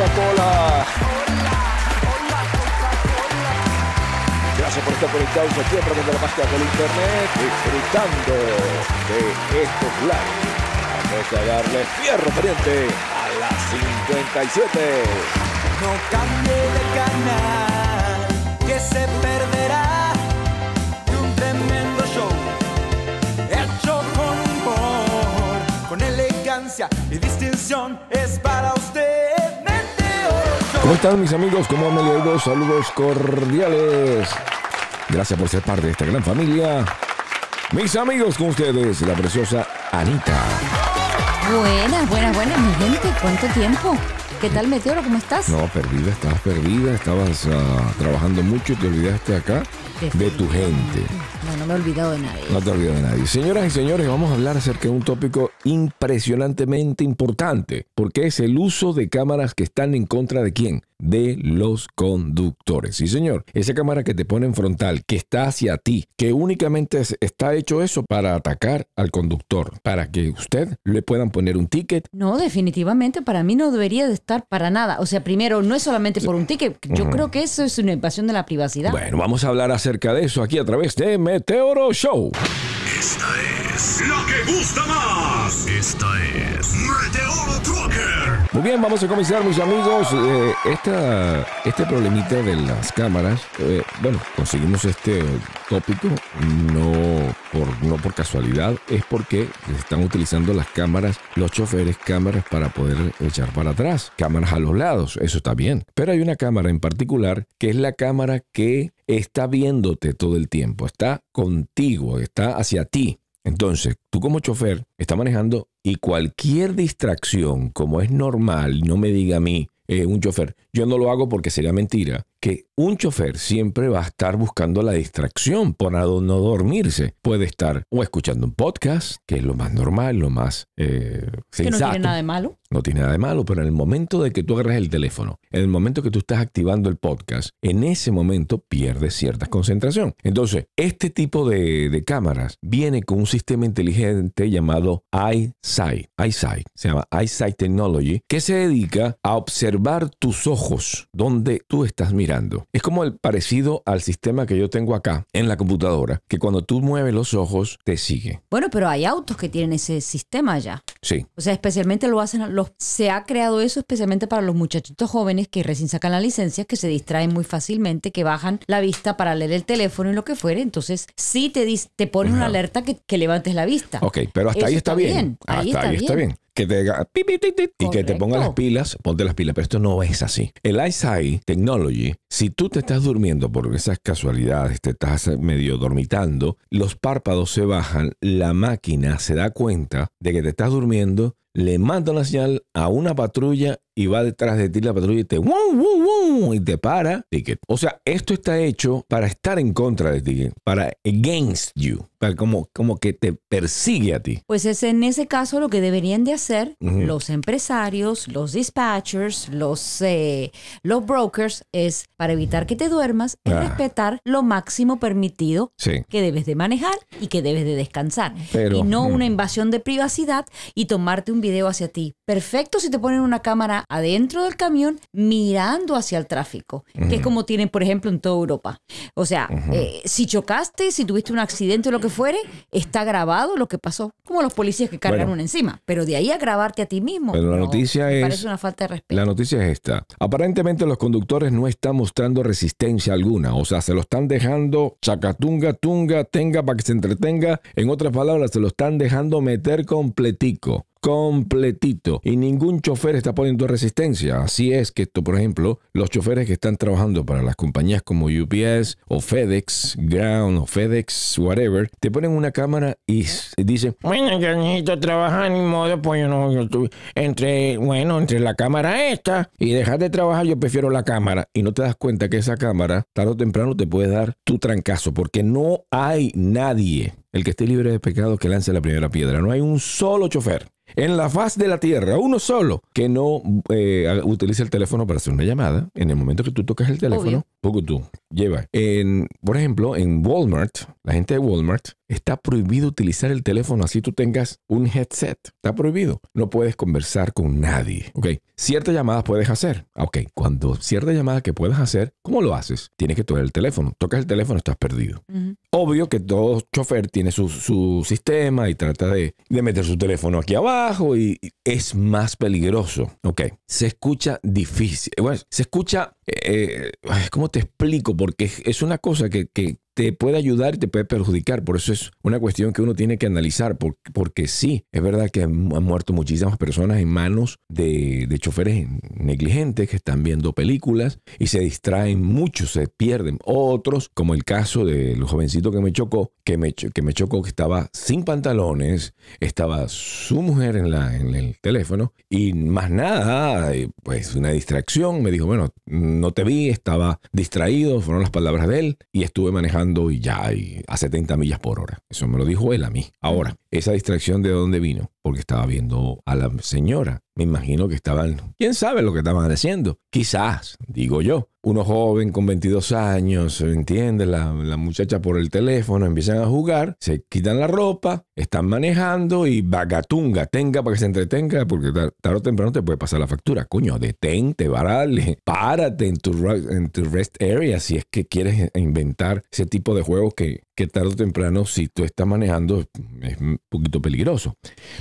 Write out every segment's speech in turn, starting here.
Coca-Cola. Gracias por estar conectados aquí a través de la página del internet, disfrutando de estos lives. Vamos a darle fierro pariente a las 57. No cambie de canal, que se perderá de un tremendo show. Hecho con humor, con elegancia y distinción, es para. ¿Cómo están mis amigos? ¿Cómo han leído? Saludos cordiales. Gracias por ser parte de esta gran familia. Mis amigos con ustedes, la preciosa Anita. Buenas, buenas, buenas, mi gente. ¿Cuánto tiempo? ¿Qué tal, Meteoro? ¿Cómo estás? No, perdida, estabas perdida, estabas ah, trabajando mucho y te olvidaste acá de tu gente. No, no me he olvidado de nadie. No te olvides de nadie. Señoras y señores, vamos a hablar acerca de un tópico impresionantemente importante, porque es el uso de cámaras que están en contra de quién? De los conductores. Sí, señor. Esa cámara que te pone en frontal, que está hacia ti, que únicamente es- está hecho eso para atacar al conductor, para que usted le puedan poner un ticket. No, definitivamente para mí no debería de estar para nada. O sea, primero, no es solamente por un ticket. Yo creo que eso es una invasión de la privacidad. Bueno, vamos a hablar acerca de eso aquí a través de Meteoro Show. Esta es la que gusta más. Esta es Meteoro Trucker. Muy bien, vamos a comenzar, mis amigos. Eh, este problemita de las cámaras, eh, bueno, conseguimos este tópico no por, no por casualidad, es porque están utilizando las cámaras, los choferes, cámaras para poder echar para atrás, cámaras a los lados, eso está bien. Pero hay una cámara en particular que es la cámara que está viéndote todo el tiempo, está contigo, está hacia ti. Entonces, tú como chofer estás manejando y cualquier distracción, como es normal, no me diga a mí, eh, un chofer, yo no lo hago porque sería mentira, que un chofer siempre va a estar buscando la distracción para no dormirse. Puede estar o escuchando un podcast, que es lo más normal, lo más eh, que no tiene nada de malo. No tiene nada de malo, pero en el momento de que tú agarres el teléfono, en el momento que tú estás activando el podcast, en ese momento pierdes cierta concentración. Entonces, este tipo de, de cámaras viene con un sistema inteligente llamado EyeSight. EyeSight, se llama EyeSight Technology, que se dedica a observar tus ojos donde tú estás mirando. Es como el parecido al sistema que yo tengo acá en la computadora, que cuando tú mueves los ojos, te sigue. Bueno, pero hay autos que tienen ese sistema ya. Sí. O sea, especialmente lo hacen los se ha creado eso especialmente para los muchachitos jóvenes que recién sacan la licencia, que se distraen muy fácilmente, que bajan la vista para leer el teléfono y lo que fuere. Entonces, sí te dis- te pone una alerta que, que levantes la vista. Ok, pero hasta Eso ahí está, bien. Ahí hasta está ahí está bien. bien. Que te y que te ponga las pilas, ponte las pilas, pero esto no es así. El EyeSight Technology, si tú te estás durmiendo por esas casualidades, te estás medio dormitando, los párpados se bajan, la máquina se da cuenta de que te estás durmiendo, le manda una señal a una patrulla y va detrás de ti la patrulla y te ¡wum, wum, wum! y te para, ticket. O sea, esto está hecho para estar en contra de ti, para against you, para como, como que te persigue a ti. Pues es en ese caso lo que deberían de hacer los empresarios, los dispatchers, los, eh, los brokers, es para evitar que te duermas, es Ah. respetar lo máximo permitido Sí. que debes de manejar y que debes de descansar. Pero, y no mm. una invasión de privacidad y tomarte un video hacia ti. Perfecto si te ponen una cámara adentro del camión mirando hacia el tráfico, que es como tienen, por ejemplo, en toda Europa. O sea, eh, si chocaste, si tuviste un accidente o lo que fuere, está grabado lo que pasó, como los policías que cargan Bueno. una encima. Pero de ahí a grabarte a ti mismo. Pero la no, noticia es- Parece una falta de respeto. La noticia es esta. Aparentemente los conductores no están mostrando resistencia alguna. O sea, se lo están dejando chacatunga, tunga, tenga para que se entretenga. En otras palabras, se lo están dejando meter completico. Completito. Y ningún chofer está poniendo resistencia. Así es que esto, por ejemplo, los choferes que están trabajando para las compañías como UPS o FedEx, Ground o FedEx, whatever, te ponen una cámara y dicen, Bueno, yo necesito trabajar ni modo, pues yo no, yo estoy entre, bueno, entre la cámara esta y dejar de trabajar, yo prefiero la cámara. y no te das cuenta que esa cámara tarde o temprano te puede dar tu trancazo, porque no hay nadie, el que esté libre de pecado, que lance la primera piedra. No hay un solo chofer en la faz de la tierra, uno solo, que no eh, utilice el teléfono para hacer una llamada. En el momento que tú tocas el teléfono, Obvio. poco tú lleva. En, por ejemplo, en Walmart, la gente de Walmart, está prohibido utilizar el teléfono así tú tengas un headset. Está prohibido. No puedes conversar con nadie. Ok. Ciertas llamadas puedes hacer. Ok. Cuando ciertas llamadas que puedes hacer, ¿cómo lo haces? Tienes que tocar el teléfono. Tocas el teléfono, estás perdido. Ujú. Obvio que todo chofer tiene su, su sistema y trata de, de meter su teléfono aquí abajo y y es más peligroso. Ok, se escucha difícil. Bueno, se escucha, eh, ay, ¿cómo te explico? Porque es una cosa que, que te puede ayudar y te puede perjudicar. Por eso es una cuestión que uno tiene que analizar. por- Porque, sí, es verdad que han, muerto muchísimas personas en manos de, de choferes negligentes que están viendo películas y se distraen mucho, se pierden. Otros, como el caso del jovencito que me chocó, que me, que me chocó, que estaba sin pantalones, estaba su mujer en, la, en el teléfono y más nada, eh, pues una distracción. Me dijo, bueno, no te vi, estaba distraído, fueron las palabras de él y estuve manejando y ya y a 70 millas por hora. Eso me lo dijo él a mí. Ahora, esa distracción de dónde vino? Porque estaba viendo a la señora. Me imagino que estaban, quién sabe lo que estaban haciendo. Quizás, digo yo, uno joven con 22 años, ¿entiendes? La, la muchacha por el teléfono empiezan a jugar, se quitan la ropa, están manejando y bagatunga, tenga para que se entretenga, porque tar- tarde o temprano te puede pasar la factura. Coño, detente, varale, párate en tu, en tu rest area si es que quieres inventar ese tipo de juegos que, que tarde o temprano, si tú estás manejando, es un poquito peligroso.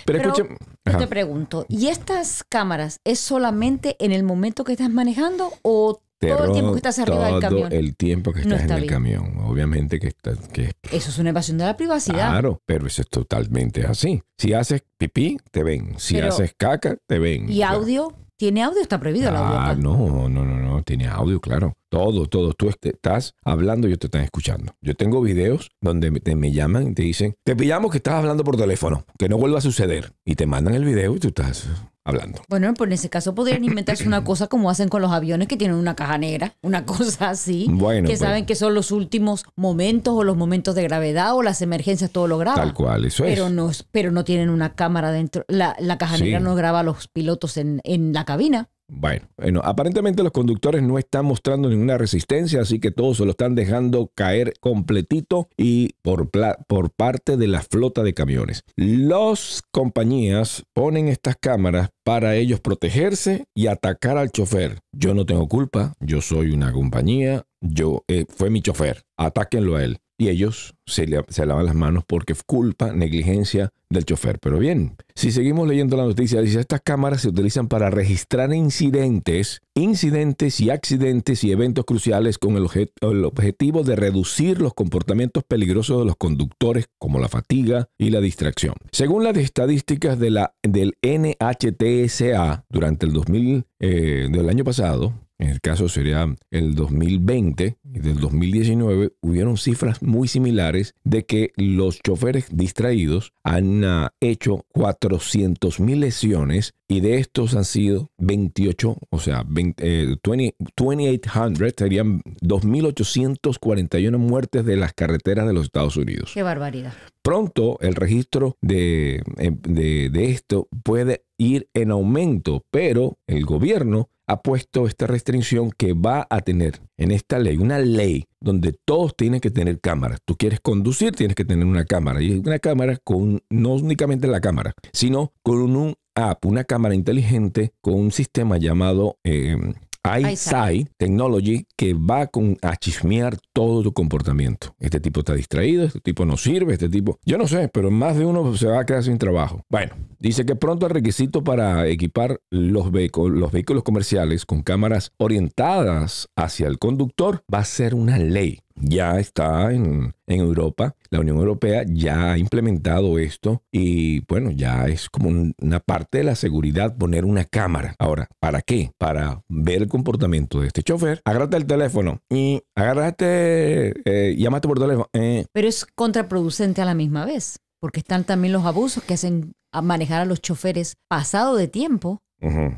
Pero, Pero escucha, yo te pregunto, ¿y estas cámaras es solamente en el momento que estás manejando o todo el tiempo que estás arriba del todo camión? el tiempo que No estás está en el bien. camión. Obviamente que, está, que es Eso es una invasión de la privacidad. claro, pero eso es totalmente así. Si haces pipí, te ven. Si Pero- haces caca, te ven. ¿Y audio? ¿Tiene audio? Está prohibido el audio Ah, no, no, no, no, tiene audio, claro. Todo, todo. Tú est- estás hablando y ellos te están escuchando. Yo tengo videos donde me, te- me llaman y te dicen, te pillamos que estás hablando por teléfono, que no vuelva a suceder. Y te mandan el video y tú estás hablando. Bueno, pues en ese caso podrían inventarse una cosa como hacen con los aviones que tienen una caja negra, una cosa así, Bueno, que pues. saben que son los últimos momentos o los momentos de gravedad o las emergencias, todo lo graba. Tal cual, eso es. Pero no, es- pero no tienen una cámara dentro. La, la caja Sí. negra no graba a los pilotos en, en la cabina. Bueno, bueno, aparentemente los conductores no están mostrando ninguna resistencia, así que todos se lo están dejando caer completito y por, parte de la flota de camiones. Las compañías ponen estas cámaras para ellos protegerse y atacar al chofer. Yo no tengo culpa, yo soy una compañía, yo eh, fue mi chofer, atáquenlo a él. Y ellos se, lavan las manos porque es culpa, negligencia del chofer. Pero bien, si seguimos leyendo la noticia, dice, estas cámaras se utilizan para registrar incidentes, incidentes y accidentes y eventos cruciales con el objetivo de reducir los comportamientos peligrosos de los conductores, como la fatiga y la distracción. Según las estadísticas de la, del NHTSA, durante el 2000, eh, del año pasado, en el caso sería el 2020 y del 2019, hubieron cifras muy similares de que los choferes distraídos han ah, hecho 400 mil lesiones y de estos han sido 28, o sea, 20, eh, 20 2,800 serían 2.841 muertes de las carreteras de los Estados Unidos. Qué barbaridad. Pronto el registro de, eh, de- de esto puede ir en aumento, pero el gobierno ha puesto esta restricción que va a tener en esta ley, una ley donde todos tienen que tener cámaras. Tú quieres conducir, tienes que tener una cámara. Y una cámara con, no únicamente la cámara, sino con un app, una cámara inteligente con un sistema llamado... eh, iSight Technology que va con, a chismear todo tu comportamiento. Este tipo está distraído, este tipo no sirve, este tipo... Yo no sé, pero más de uno se va a quedar sin trabajo. Bueno, dice que pronto el requisito para equipar los, los vehículos comerciales con cámaras orientadas hacia el conductor va a ser una ley. Ya está en, en Europa, la Unión Europea ya ha implementado esto y bueno, ya es como un- una parte de la seguridad poner una cámara. Ahora, ¿para qué? Para ver el comportamiento de este chofer. Agárrate el teléfono y agárrate, eh, llámate por teléfono. eh, Pero es contraproducente a la misma vez, porque están también los abusos que hacen a manejar a los choferes pasado de tiempo.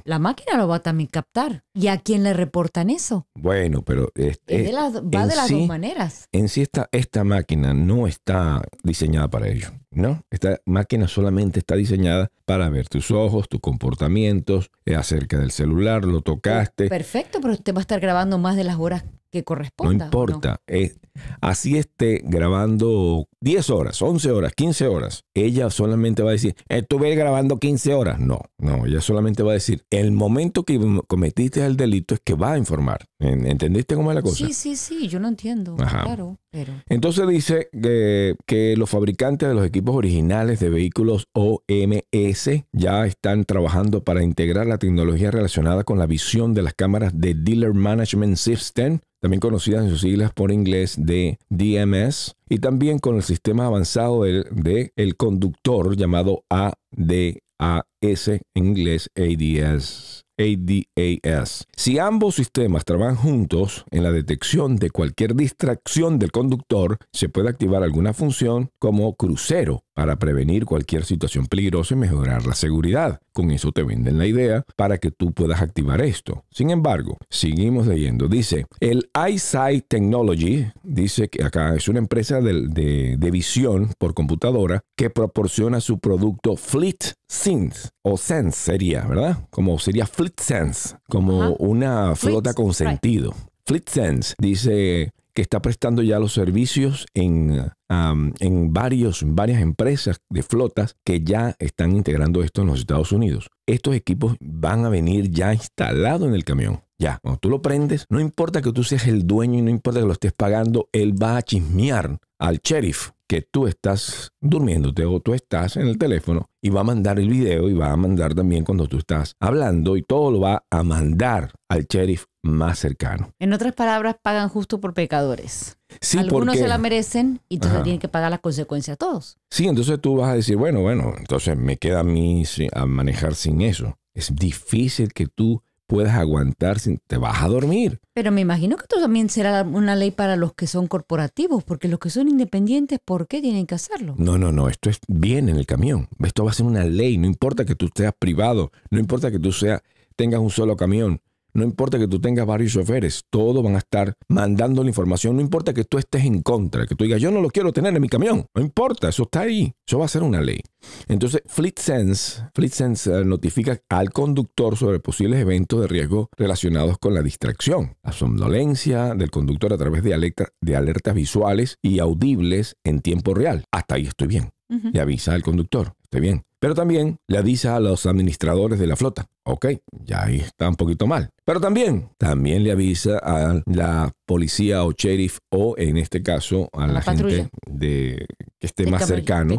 La máquina lo va a también captar. ¿Y a quién le reportan eso? Bueno, pero es- Es es- de las- va de las sí- dos maneras. en sí esta, esta máquina no está diseñada para ello, ¿no? Esta máquina solamente está diseñada para ver tus ojos, tus comportamientos, eh, acerca del celular, lo tocaste, Perfecto, pero usted va a estar grabando más de las horas que no corresponda. ¿o importa. Eh, así esté grabando 10 horas, 11 horas, 15 horas, ella solamente va a decir, estuve grabando 15 horas. No, no, ella solamente va a decir, el momento que cometiste el delito es que va a informar. ¿En- ¿Entendiste cómo es la cosa? Sí, sí, sí, yo lo entiendo, Ajá. claro, pero... Entonces dice que, que los fabricantes de los equipos originales de vehículos OMS ya están trabajando para integrar la tecnología relacionada con la visión de las cámaras de Dealer Management System, también conocidas en sus siglas por inglés de DMS, y también con el sistema avanzado de, de el conductor llamado ADAS en inglés ADS. ADAS. Si ambos sistemas trabajan juntos en la detección de cualquier distracción del conductor, se puede activar alguna función como crucero para prevenir cualquier situación peligrosa y mejorar la seguridad. Con eso te venden la idea para que tú puedas activar esto. Sin embargo, seguimos leyendo. Dice, el EyeSight Technology, dice que acá es una empresa de, de- de visión por computadora que proporciona su producto Fleet Sense, o Sense sería, ¿verdad? Como sería Fleet Sense, como Ajá. una flota con right. sentido. Fleet Sense dice que está prestando ya los servicios en, um, en varios, varias empresas de flotas que ya están integrando esto en los Estados Unidos. Estos equipos van a venir ya instalados en el camión. Ya, cuando tú lo prendes, no importa que tú seas el dueño y no importa que lo estés pagando, él va a chismear al sheriff que tú estás durmiéndote o tú estás en el teléfono y va a mandar el video y va a mandar también cuando tú estás hablando y todo lo va a mandar al sheriff más cercano. En otras palabras, pagan justo por pecadores. Sí, Algunos porque, se la merecen y entonces Ajá. tienen que pagar las consecuencias todos. sí, entonces tú vas a decir, bueno, bueno, entonces me queda a mí a manejar sin eso. Es difícil que tú puedas aguantar sin te vas a dormir. Pero me imagino que esto también será una ley para los que son corporativos, porque los que son independientes, ¿por qué tienen que hacerlo? No, no, no, esto es bien en el camión. Esto va a ser una ley, no importa que tú seas privado, no importa que tú seas, tengas un solo camión, no importa que tú tengas varios choferes, todos van a estar mandando la información, no importa que tú estés en contra, que tú digas, yo no lo quiero tener en mi camión, no importa, eso está ahí, eso va a ser una ley. Entonces, FleetSense, FleetSense eh, notifica al conductor sobre posibles eventos de riesgo relacionados con la distracción, la somnolencia del conductor a través de, alerta- de alertas visuales y audibles en tiempo real. Hasta ahí estoy bien. Ujú. Le avisa al conductor, estoy bien. Pero también le avisa a los administradores de la flota. Ok, ya ahí está un poquito mal. Pero también, también le avisa a la policía o sheriff o en este caso a la, la gente de que esté De más cami- cercano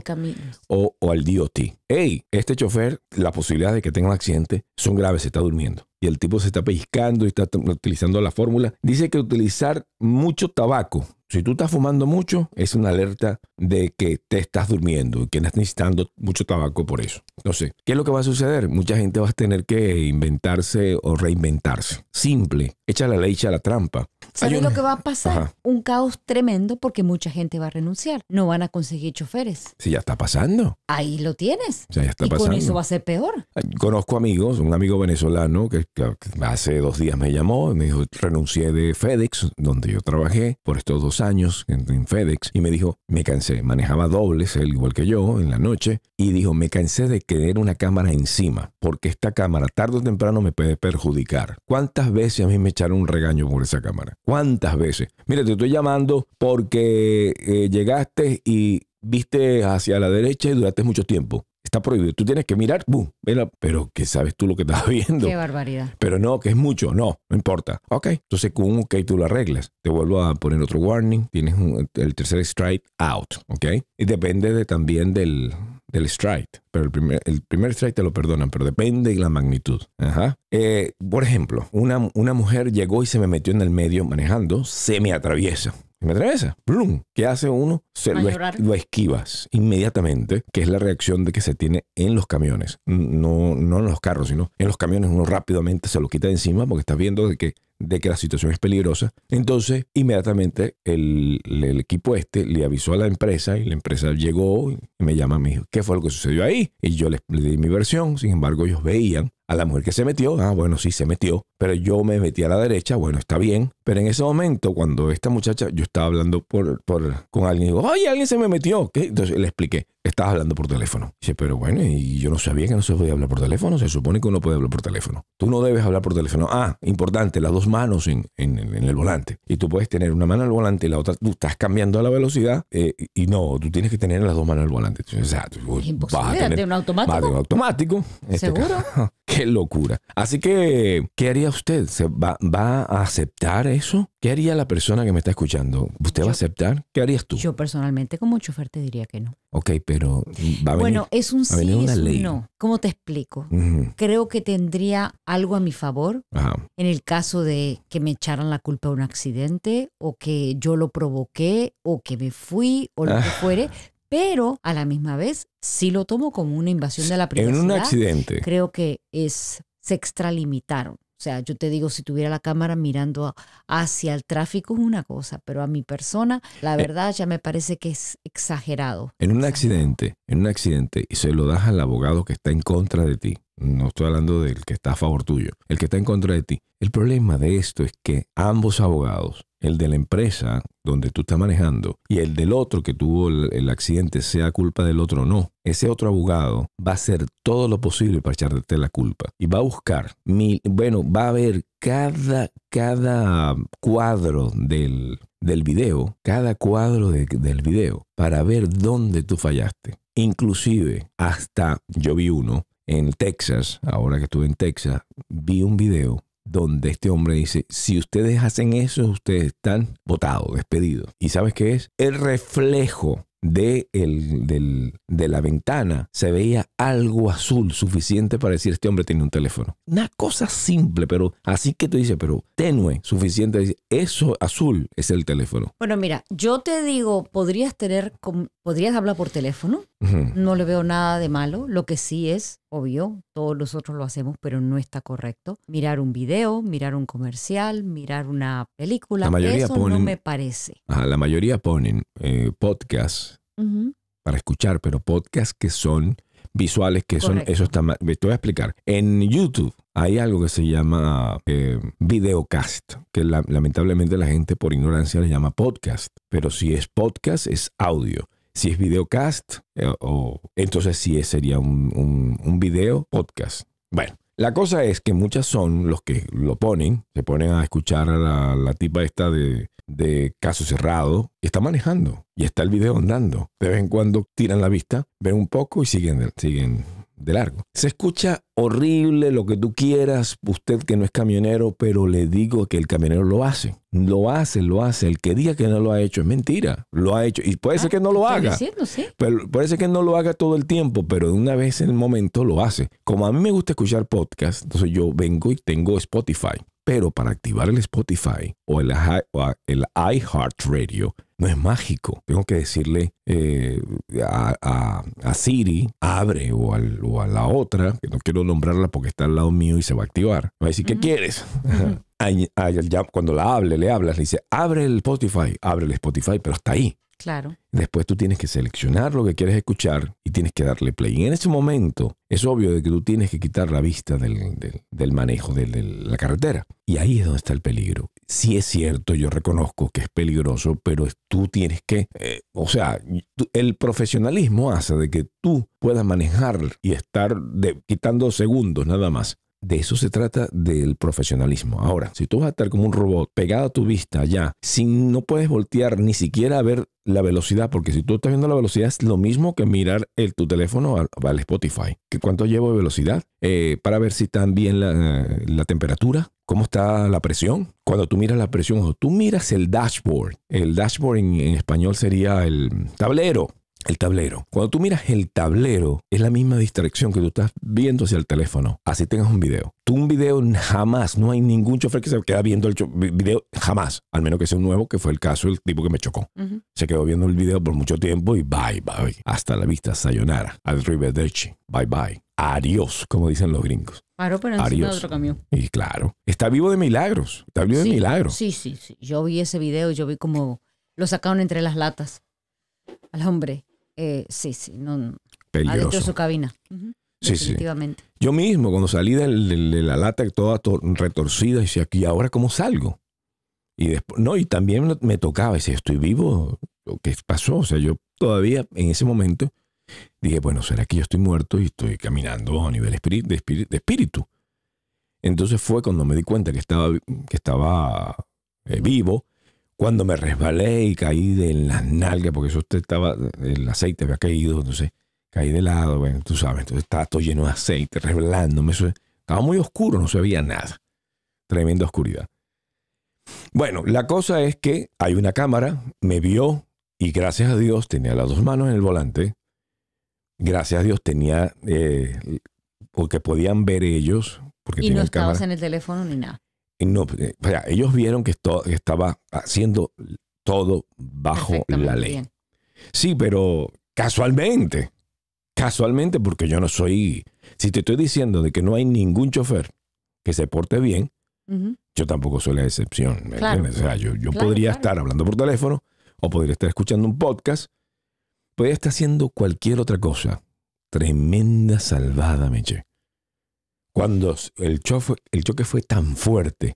o, o al DOT. Hey, este chofer, la posibilidad de que tenga un accidente son graves, se está durmiendo. Y el tipo se está pellizcando y está utilizando la fórmula. Dice que utilizar mucho tabaco, si tú estás fumando mucho, es una alerta de que te estás durmiendo y que estás necesitando mucho tabaco por eso. No sé, ¿qué es lo que va a suceder? Mucha gente va a tener que inventarse o reinventarse. Simple, echa la ley, echa la trampa. ¿Sabes lo que va a pasar? Ajá. Un caos tremendo porque mucha gente va a renunciar. No van a conseguir choferes. Si ya está pasando, Ahí lo tienes. o sea, ya está y pasando. con eso va a ser peor. Conozco amigos, un amigo venezolano que, que hace dos días me llamó y me dijo, renuncié de FedEx, donde yo trabajé por estos dos años en, en FedEx, y me dijo, me cansé, manejaba dobles, él igual que yo, en la noche, y dijo, me cansé de tener una cámara encima, porque esta cámara tarde o temprano me puede perjudicar. ¿Cuántas veces a mí me echaron un regaño por esa cámara? ¿Cuántas veces? Mira, te estoy llamando porque eh, llegaste y viste hacia la derecha y duraste mucho tiempo. Está prohibido. Tú tienes que mirar, ¡bum! Vela, pero que sabes tú lo que estás viendo. Qué barbaridad. Pero no, que es mucho. No, no importa. Ok. Entonces con un ok tú lo arreglas. Te vuelvo a poner otro warning. Tienes un- el tercer strike out. Ok. Y depende de, también del, del strike. Pero el primer, el primer strike te lo perdonan, pero depende de la magnitud. Ajá. Eh, por ejemplo, una, una mujer llegó y se me metió en el medio manejando, se me atraviesa. Me atraviesa. ¡Blum! ¿Qué hace uno? Se lo, es- llorar. lo esquivas inmediatamente, que es la reacción de que se tiene en los camiones. No, no en los carros, sino en los camiones uno rápidamente se lo quita de encima porque está viendo de que, de que la situación es peligrosa. Entonces, inmediatamente el, el equipo este le avisó a la empresa y la empresa llegó y me llama, me dijo, ¿qué fue lo que sucedió ahí? Y yo les, le di mi versión, sin embargo ellos veían a la mujer que se metió, ah, bueno, sí, se metió, pero yo me metí a la derecha, bueno, está bien. Pero en ese momento, cuando esta muchacha, yo estaba hablando por, por, con alguien, digo, oye, alguien se me metió. ¿Qué? Entonces le expliqué, estabas hablando por teléfono. Dice, pero bueno, y yo no sabía que no se podía hablar por teléfono. Se supone que uno puede hablar por teléfono. Tú no debes hablar por teléfono. Ah, importante, las dos manos en, en- en el volante. Y tú puedes tener una mano el volante y la otra, tú estás cambiando la velocidad eh, y no, tú tienes que tener las dos manos el volante. Entonces, o sea, tú Es imposible, vas a tener- de un automático. de un automático. Este ¿Seguro? caso. Qué locura. Así que, ¿qué haría usted? ¿Se va, va a aceptar eso? ¿Qué haría la persona que me está escuchando? ¿Usted va a aceptar? ¿Qué harías tú? Yo personalmente como chofer te diría que no. ok, pero va a venir. Bueno, es un sí, es un ley. no. ¿Cómo te explico? Creo que tendría algo a mi favor ajá. en el caso de que me echaran la culpa de un accidente o que yo lo provoqué o que me fui o lo que Ah. fuere, pero a la misma vez sí lo tomo como una invasión de la En privacidad. un accidente. Creo que es se extralimitaron. O sea, yo te digo, si tuviera la cámara mirando hacia el tráfico es una cosa, pero a mi persona, la verdad ya me parece que es exagerado. En un accidente, en un accidente, y se lo das al abogado que está en contra de ti. No estoy hablando del que está a favor tuyo, el que está en contra de ti. El problema de esto es que ambos abogados, el de la empresa donde tú estás manejando y el del otro que tuvo el, accidente, sea culpa del otro o no, ese otro abogado va a hacer todo lo posible para echarte la culpa y va a buscar mil, bueno, va a ver cada, cada cuadro del, del video, cada cuadro de- del video para ver dónde tú fallaste. Inclusive hasta yo vi uno en Texas, ahora que estuve en Texas, vi un video donde este hombre dice, si ustedes hacen eso, ustedes están votados, despedidos. ¿Y sabes qué es? El reflejo de, el, del- de la ventana se veía algo azul suficiente para decir este hombre tiene un teléfono. Una cosa simple, pero así que tú dices, pero tenue, suficiente. Eso azul es el teléfono. Bueno, mira, yo te digo, podrías tener, podrías hablar por teléfono, Ujú. no le veo nada de malo, lo que sí es, obvio, todos nosotros lo hacemos, pero no está correcto. Mirar un video, mirar un comercial, mirar una película, La mayoría eso no me parece. Ajá, la mayoría ponen eh, podcasts para escuchar, pero podcasts que son visuales, que son, Correcto. eso está mal. Te voy a explicar. En YouTube hay algo que se llama eh, videocast, que la- lamentablemente la gente por ignorancia le llama podcast, pero si es podcast es audio. Si es videocast, eh, o, entonces sí sería un, un- un video podcast. Bueno, la cosa es que muchas son los que lo ponen, se ponen a escuchar a la, tipa esta de, de caso cerrado y está manejando y está el video andando. De vez en cuando tiran la vista, ven un poco y siguen, siguen de largo. Se escucha horrible lo que tú quieras, usted que no es camionero, pero le digo que el camionero lo hace. Lo hace, lo hace. El que diga que no lo ha hecho es mentira. Lo ha hecho. Y puede ser Ah, que no lo haga. diciendo, sí. Pero puede ser que no lo haga todo el tiempo, pero de una vez en el momento lo hace. Como a mí me gusta escuchar podcast, entonces yo vengo y tengo Spotify. Pero para activar el Spotify o el, o el iHeartRadio no es mágico. Tengo que decirle eh, a, a- a Siri, abre o, al- o a la otra, que no quiero nombrarla porque está al lado mío y se va a activar. Va a decir, ¿qué quieres? Ya cuando la hable, le hablas, le dice, abre el Spotify, abre el Spotify, pero está ahí. Después tú tienes que seleccionar lo que quieres escuchar y tienes que darle play. Y en ese momento es obvio de que tú tienes que quitar la vista del, del- manejo de, la carretera. Y ahí es donde está el peligro. Sí es cierto, yo reconozco que es peligroso, pero tú tienes que, eh, o sea, el profesionalismo hace de que tú puedas manejar y estar de- quitando segundos nada más. De eso se trata del profesionalismo. Ahora, si tú vas a estar como un robot pegado a tu vista ya, sin no puedes voltear ni siquiera a ver la velocidad, porque si tú estás viendo la velocidad es lo mismo que mirar el, tu teléfono al, Spotify. ¿Que ¿Cuánto llevo de velocidad? Eh, para ver si está bien la, temperatura, cómo está la presión. Cuando tú miras la presión, o tú miras el dashboard. El dashboard en español sería el tablero. El tablero. Cuando tú miras el tablero, es la misma distracción que tú estás viendo hacia el teléfono. Así tengas un video. Tú un video jamás, no hay ningún chofer que se queda viendo el video jamás. Al menos que sea un nuevo, que fue el caso del tipo que me chocó. Se quedó viendo el video por mucho tiempo y bye, bye. Hasta la vista, sayonara. Arrivederci. Bye, bye. Adiós, como dicen los gringos. Paró Adiós. otro camión. Y claro, está vivo de milagros. Está vivo de milagros. Sí, sí, sí. Yo vi ese video y yo vi como lo sacaron entre las latas al hombre. Eh, sí, sí, no, no. adentro de Peligroso. su cabina. Sí, sí. definitivamente. Yo mismo, cuando salí de la lata toda to- retorcida, decía, ¿y ahora cómo salgo? Y después, no, y también me tocaba, decía, ¿estoy vivo? ¿O ¿Qué pasó? O sea, yo todavía en ese momento dije, bueno, ¿será que yo estoy muerto y estoy caminando a nivel de, espíritu? Entonces fue cuando me di cuenta que estaba, que estaba eh, vivo, cuando me resbalé y caí de las nalgas, porque eso estaba, el aceite había caído, entonces caí de lado, bueno, tú sabes, entonces estaba todo lleno de aceite, resbalándome, eso estaba muy oscuro, no se veía nada. Tremenda oscuridad. Bueno, la cosa es que hay una cámara, me vio y gracias a Dios tenía las dos manos en el volante. Gracias a Dios tenía, eh, porque podían ver ellos, porque Y no estabas cámara. en el teléfono ni nada. No, eh, o sea, ellos vieron que, esto- que estaba haciendo todo bajo la ley. bien. Sí, pero casualmente, casualmente porque yo no soy, si te estoy diciendo de que no hay ningún chofer que se porte bien, yo tampoco soy la excepción. ¿me Claro. entiendes? O sea, yo, yo Claro, podría claro. estar hablando por teléfono o podría estar escuchando un podcast, podría estar haciendo cualquier otra cosa. Tremenda salvada, Meche. Cuando el, chofe- el choque fue tan fuerte,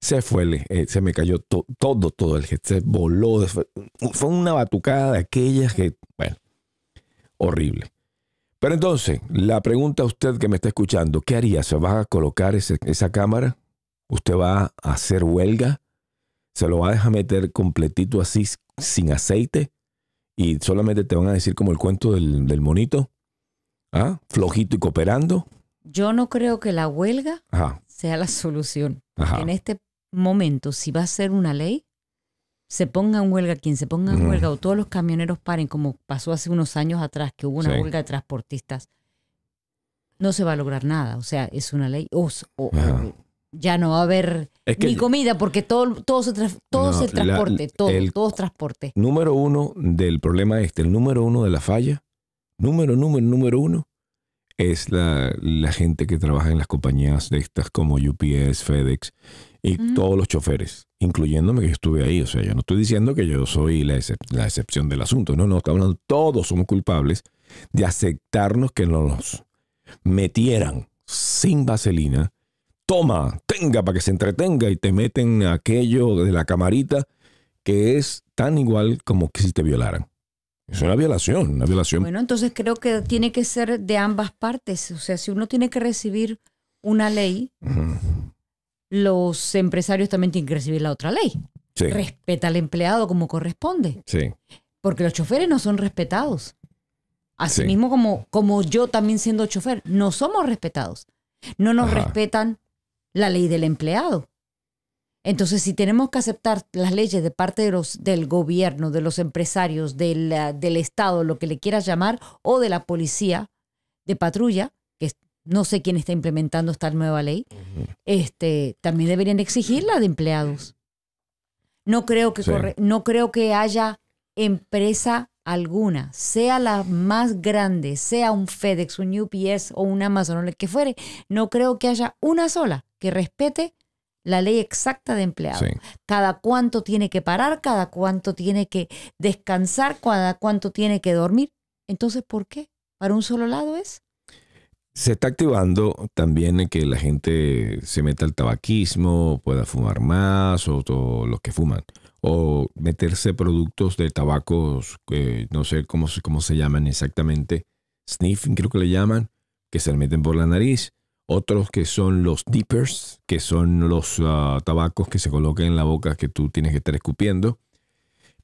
se fue, eh, se me cayó to- todo, todo el se voló. Fue, una batucada de aquellas que, bueno, horrible. Pero entonces, la pregunta a usted que me está escuchando, ¿qué haría? ¿Se va a colocar esa cámara? ¿Usted va a hacer huelga? ¿Se lo va a dejar meter completito así, sin aceite? Y solamente te van a decir como el cuento del, del monito. ¿Ah? Flojito y cooperando. Yo no creo que la huelga Ajá, sea la solución. En este momento, si va a ser una ley, se ponga en huelga quien se ponga en Ujú. huelga o todos los camioneros paren, como pasó hace unos años atrás, que hubo una Sí. huelga de transportistas, no se va a lograr nada. O sea, es una ley. O, o- Ajá. o ya no va a haber Es que ni comida porque todo, todo, se, todo No, el la- transporte, todo, el- todo transporte. número uno del problema este, el número uno de la falla, número, número, número uno, es la, la gente que trabaja en las compañías de estas como UPS, FedEx y todos los choferes, incluyéndome que yo estuve ahí. O sea, yo no estoy diciendo que yo soy la, excep- la excepción del asunto. No, no, estamos hablando, todos somos culpables de aceptarnos que nos metieran sin vaselina. Toma, tenga para que se entretenga y te meten aquello de la camarita que es tan igual como que si te violaran. Es una violación, una violación. Bueno, entonces creo que tiene que ser de ambas partes. O sea, si uno tiene que recibir una ley, los empresarios también tienen que recibir la otra ley. Sí, Respeta al empleado como corresponde, sí, porque los choferes no son respetados. Sí. Asimismo como, como yo también siendo chofer, no somos respetados. No nos Ajá. respetan la ley del empleado. Entonces, si tenemos que aceptar las leyes de parte de los, del gobierno, de los empresarios, del, del Estado, lo que le quieras llamar, o de la policía de patrulla, que no sé quién está implementando esta nueva ley, este, también deberían exigir la de empleados. No creo que Sí. corre- no creo que haya empresa alguna, sea la más grande, sea un FedEx, un UPS o un Amazon o el que fuere, no creo que haya una sola que respete la ley exacta de empleado. sí. Cada cuánto tiene que parar, cada cuánto tiene que descansar, cada cuánto tiene que dormir. Entonces, ¿por qué? ¿Para un solo lado es? Se está activando también que la gente se meta al tabaquismo, pueda fumar más, o, o los que fuman, o meterse productos de tabacos, que no sé cómo, se- cómo se llaman exactamente, sniffing creo que le llaman, que se le meten por la nariz. Otros que son los dippers, que son los ah, tabacos que se colocan en la boca que tú tienes que estar escupiendo.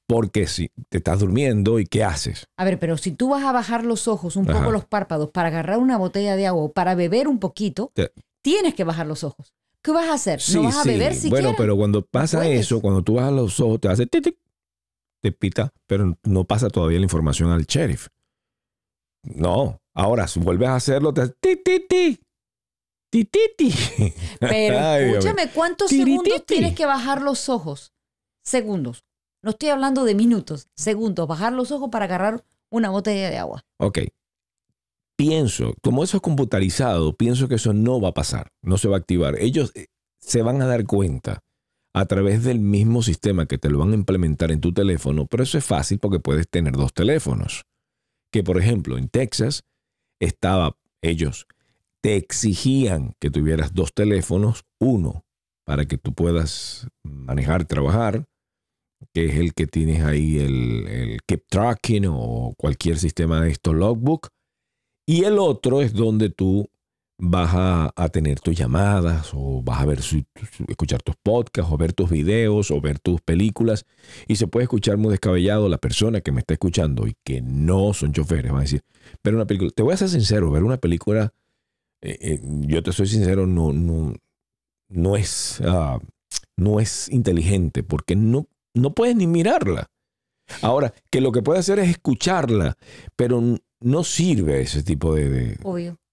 Porque si te estás durmiendo y ¿qué haces? A ver, pero si tú vas a bajar los ojos, un Ajá. poco los párpados, para agarrar una botella de agua o para beber un poquito, Te- tienes que bajar los ojos. ¿Qué vas a hacer? ¿No vas a beber siquiera? Bueno, pero cuando pasa puedes. eso, cuando tú bajas los ojos, te hace tic, tic, te pita, pero no pasa todavía la información al sheriff. No. Ahora, si vuelves a hacerlo, te hace ti, ti, ti. Ti, ti, ti. Pero Ay, escúchame, ¿cuántos Tirititi. segundos tienes que bajar los ojos? Segundos. No estoy hablando de minutos, segundos. Bajar los ojos para agarrar una botella de agua. Ok. Pienso, como eso es computarizado, pienso que eso no va a pasar, no se va a activar. Ellos eh, se van a dar cuenta a través del mismo sistema que te lo van a implementar en tu teléfono, pero eso es fácil porque puedes tener dos teléfonos. Que por ejemplo en Texas estaba ellos te exigían que tuvieras dos teléfonos, uno para que tú puedas manejar, trabajar, que es el que tienes ahí el, Keep Tracking o cualquier sistema de estos logbook, y el otro es donde tú vas a, tener tus llamadas o vas a ver su- escuchar tus podcasts o ver tus videos o ver tus películas y se puede escuchar muy descabellado la persona que me está escuchando y que no son choferes van a decir ver una película te voy a ser sincero ver una película eh, eh, yo te soy sincero no no no es ah, no es inteligente porque no no puedes ni mirarla ahora que lo que puede hacer es escucharla pero no sirve ese tipo de-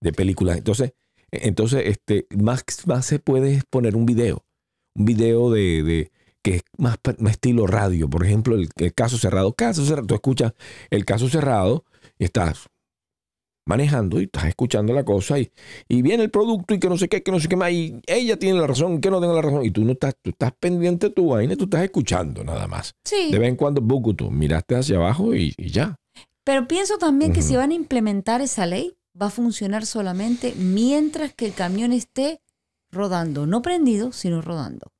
de, películas. Entonces, entonces este, más, más se puede poner un video. Un video de, de- que es más, más estilo radio. Por ejemplo, el, el caso cerrado. Caso cerrado. Tú escuchas el caso cerrado y estás manejando y estás escuchando la cosa y, y viene el producto y que no sé qué, que no sé qué más. Y ella tiene la razón, que no tenga la razón. Y tú no estás, tú estás pendiente de tu vaina, tú estás escuchando nada más. Sí. De vez en cuando, bucu, tú miraste hacia abajo y, y ya. Pero pienso también que si van a implementar esa ley, va a funcionar solamente mientras que el camión esté rodando, no prendido, sino rodando.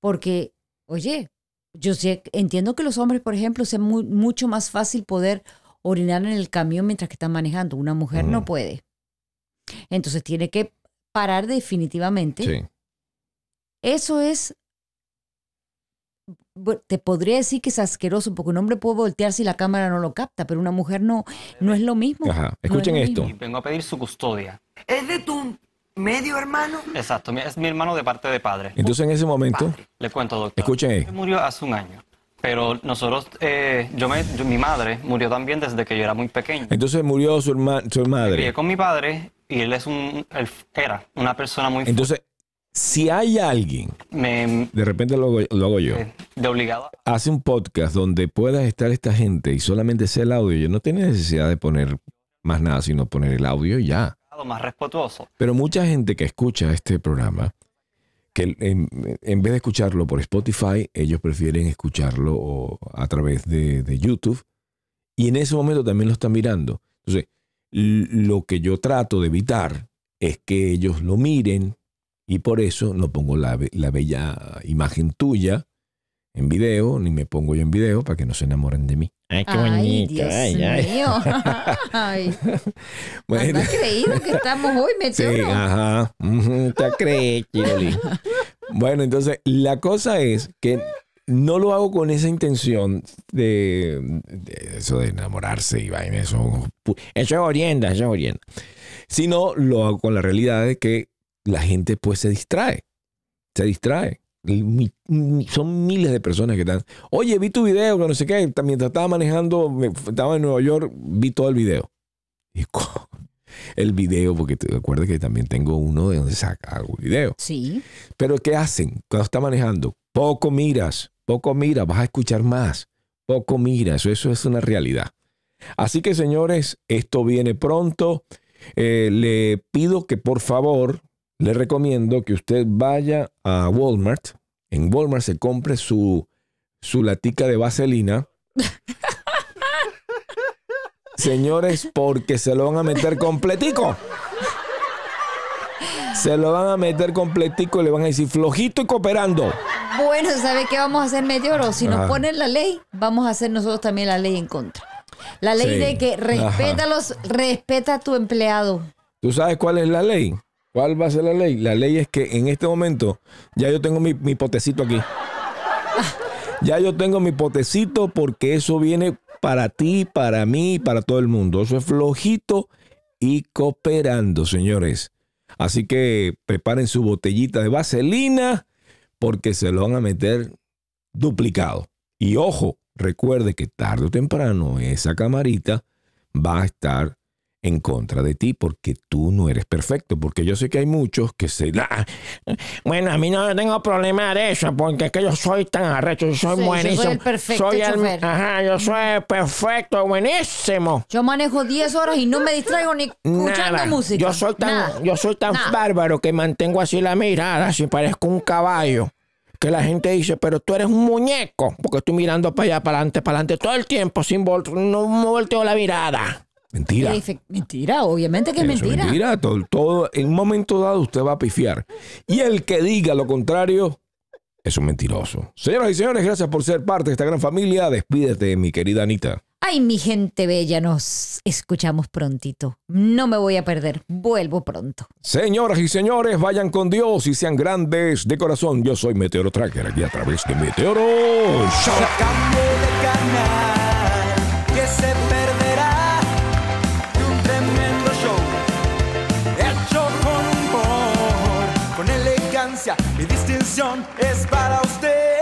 Porque, oye, yo sí entiendo que los hombres, por ejemplo, sea mu- mucho más fácil poder orinar en el camión mientras que están manejando. Una mujer no puede. Entonces tiene que parar definitivamente. Sí. Eso es, te podría decir que es asqueroso, porque un hombre puede voltear si la cámara no lo capta, pero una mujer no, no es lo mismo. Ajá. No es Escuchen lo esto. mismo. Vengo a pedir su custodia. ¿Es de tu medio hermano? Exacto, es mi hermano de parte de padre. Entonces, en ese momento, Le cuento, doctor. Escuchen. Él murió hace un año. Pero nosotros, eh, yo me, yo- mi madre murió también desde que yo era muy pequeño. entonces murió su, herma- su madre. crié con mi padre y él es un, él era una persona muy Entonces, si hay alguien, me, de repente lo, hago- lo hago yo, eh, de obligado. hace un podcast donde pueda estar esta gente y solamente sea el audio, yo no tiene necesidad de poner más nada, sino poner el audio y ya. más respetuoso. Pero mucha gente que escucha este programa, que en, en vez de escucharlo por Spotify, ellos prefieren escucharlo a través de, de YouTube. Y en ese momento también lo están mirando. Entonces, lo que yo trato de evitar es que ellos lo miren y por eso no pongo la, la bella imagen tuya en video, ni me pongo yo en video para que no se enamoren de mí. Ay, qué Ay, bonito. Dios ay, ay. mío. Ay, Bueno, ¿has creído que estamos hoy, Sí, meteoro? ajá. ¿Te crees, Chiroli? Bueno, entonces la cosa es que no lo hago con esa intención de, de eso de enamorarse y vaina, eso, Eso es orienda, eso es orienda. sino lo hago con la realidad de que la gente pues se distrae, se distrae. Son miles de personas que están, oye, vi tu video, que no sé qué, mientras estaba manejando, estaba en Nueva York, vi todo el video. Y el video, porque te acuerdas que también tengo uno de donde saca algún video. Sí. Pero ¿qué hacen cuando está manejando? Poco miras, poco miras, vas a escuchar más. Poco miras, eso es una realidad. Así que señores, esto viene pronto. Eh, le pido que por favor, le recomiendo que usted vaya a Walmart. En Walmart se compre su, su latica de vaselina. Señores, porque se lo van a meter completico. Se lo van a meter completico y le van a decir flojito y cooperando. Bueno, ¿sabe qué vamos a hacer, Meteoro? Si nos Ajá. ponen la ley, vamos a hacer nosotros también la ley en contra. La ley Sí. de que respétalos, respeta a tu empleado. ¿Tú sabes cuál es la ley? ¿Cuál va a ser la ley? La ley es que en este momento ya yo tengo mi, potecito aquí. Ya yo tengo mi potecito porque eso viene para ti, para mí, para todo el mundo. Eso es flojito y cooperando, señores. Así que preparen su botellita de vaselina porque se lo van a meter duplicado. Y ojo, recuerde que tarde o temprano esa camarita va a estar en contra de ti porque tú no eres perfecto. Porque yo sé que hay muchos que se... Ah, Bueno, a mí no tengo problema de eso, porque es que yo soy tan arrecho, yo soy Sí, yo soy buenísimo. el perfecto Soy el- chofer. ajá, yo soy perfecto, buenísimo. Yo manejo 10 horas y no me distraigo ni escuchando Nada. música. Yo soy tan, Nada. yo soy tan Nada. bárbaro que mantengo así la mirada, así parezco un caballo. Que la gente dice, pero tú eres un muñeco, porque estoy mirando para allá, para adelante, para adelante todo el tiempo, sin vol no me volteo la mirada. Mentira. Mentira, obviamente que es Eso mentira. mentira. Todo, todo- en un momento dado usted va a pifiar. Y el que diga lo contrario es un mentiroso. Señoras y señores, gracias por ser parte de esta gran familia. Despídete, mi querida Anita. Ay, mi gente bella, nos escuchamos prontito. No me voy a perder, vuelvo pronto. Señoras y señores, vayan con Dios y sean grandes de corazón. Yo soy Meteoro Tracker aquí a través de Meteoro Show. Es para usted.